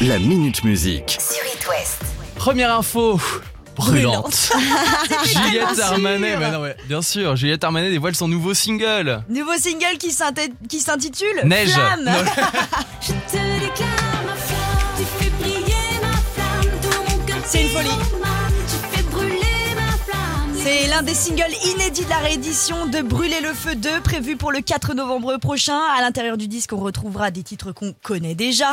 La Minute Musique. sur It West. Première info brûlante. Juliette. Armanet, mais non, mais bien sûr, Juliette Armanet dévoile son nouveau single. Nouveau single qui s'intitule Neige. Flamme. Non, Je te déclare ma flamme, tu fais briller ma flamme, tout mon cœur C'est une folie. Des singles inédits de la réédition de Brûler le feu 2 prévu pour le 4 novembre prochain. À l'intérieur du disque, on retrouvera des titres qu'on connaît déjà.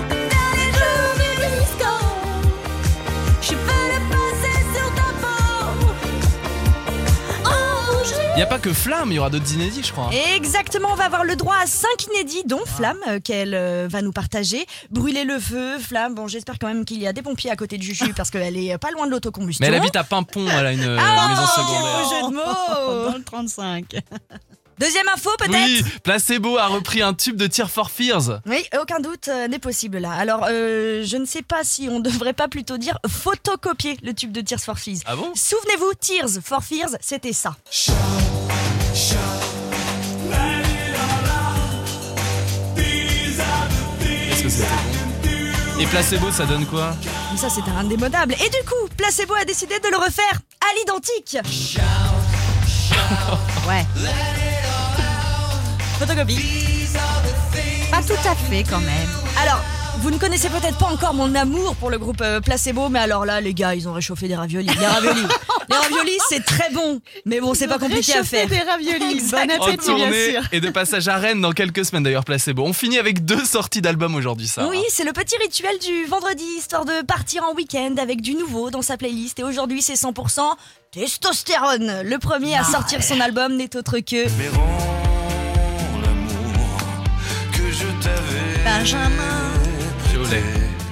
Il n'y a pas que Flamme, il y aura d'autres inédits, je crois. Exactement, on va avoir le droit à 5 inédits, dont Flamme, euh, qu'elle euh, va nous partager. Brûler le feu, Flamme, bon j'espère quand même qu'il y a des pompiers à côté de Juju parce qu'elle est pas loin de l'autocombustion. Mais elle habite à Pimpon, elle a une euh, Ah, maison secondaire. jeu de mots Dans le 35. Deuxième info peut-être Oui, Placebo a repris un tube de Tear for Fears. Oui, aucun doute euh, n'est possible là. Alors, euh, je ne sais pas si on devrait pas plutôt dire photocopier le tube de Tears for Fears. Ah bon? Souvenez-vous, Tears for Fears, c'était ça. Est-ce que c'était bon Et Placebo, ça donne quoi Mais ça, c'était indémodable. Et du coup, Placebo a décidé de le refaire à l'identique. Ouais. Photocopie. Pas tout à fait quand même. Alors, vous ne connaissez peut-être pas encore mon amour pour le groupe euh, Placebo, mais alors là, les gars, ils ont réchauffé des raviolis. Les raviolis, les raviolis, c'est très bon, mais bon, c'est pas compliqué à faire. des raviolis. Bon appétit, bien sûr. et de passage à Rennes dans quelques semaines d'ailleurs Placebo. On finit avec deux sorties d'albums aujourd'hui, ça. Oui, c'est le petit rituel du vendredi, histoire de partir en week-end avec du nouveau dans sa playlist. Et aujourd'hui, c'est 100% testostérone. Le premier à sortir son album n'est autre que Mais rends l'amour que je t'avais Benjamin.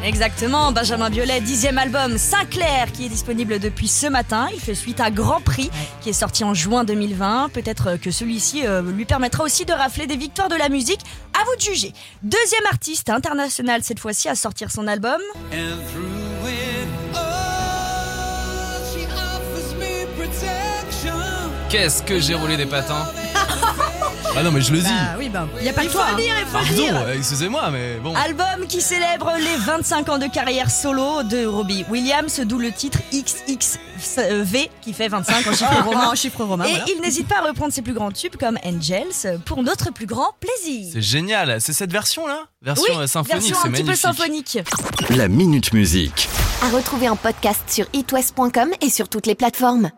Exactement Benjamin Biolay, dixième album Sinclair, qui est disponible depuis ce matin. Il fait suite à Grand Prix, qui est sorti en juin 2020. Peut-être que celui-ci euh, lui permettra aussi de rafler des victoires de la musique. À vous de juger. Deuxième artiste international cette fois-ci à sortir son album. Qu'est-ce que j'ai roulé des patins? Ah non mais je le dis. Ah oui, bah, il n'y a pas Il que faut toi. le hein. dire, il faut le Pardon, dire. euh, excusez-moi, mais bon. Album qui célèbre les 25 ans de carrière solo de Robbie Williams, d'où le titre XXV qui fait 25 en chiffre romain. En chiffre romain, Et voilà. il n'hésite pas à reprendre ses plus grands tubes comme Angels pour notre plus grand plaisir. C'est génial. C'est cette version-là? Version Oui, euh, symphonique, version un petit peu symphonique. La Minute Musique. À retrouver en podcast sur itwest.com et sur toutes les plateformes.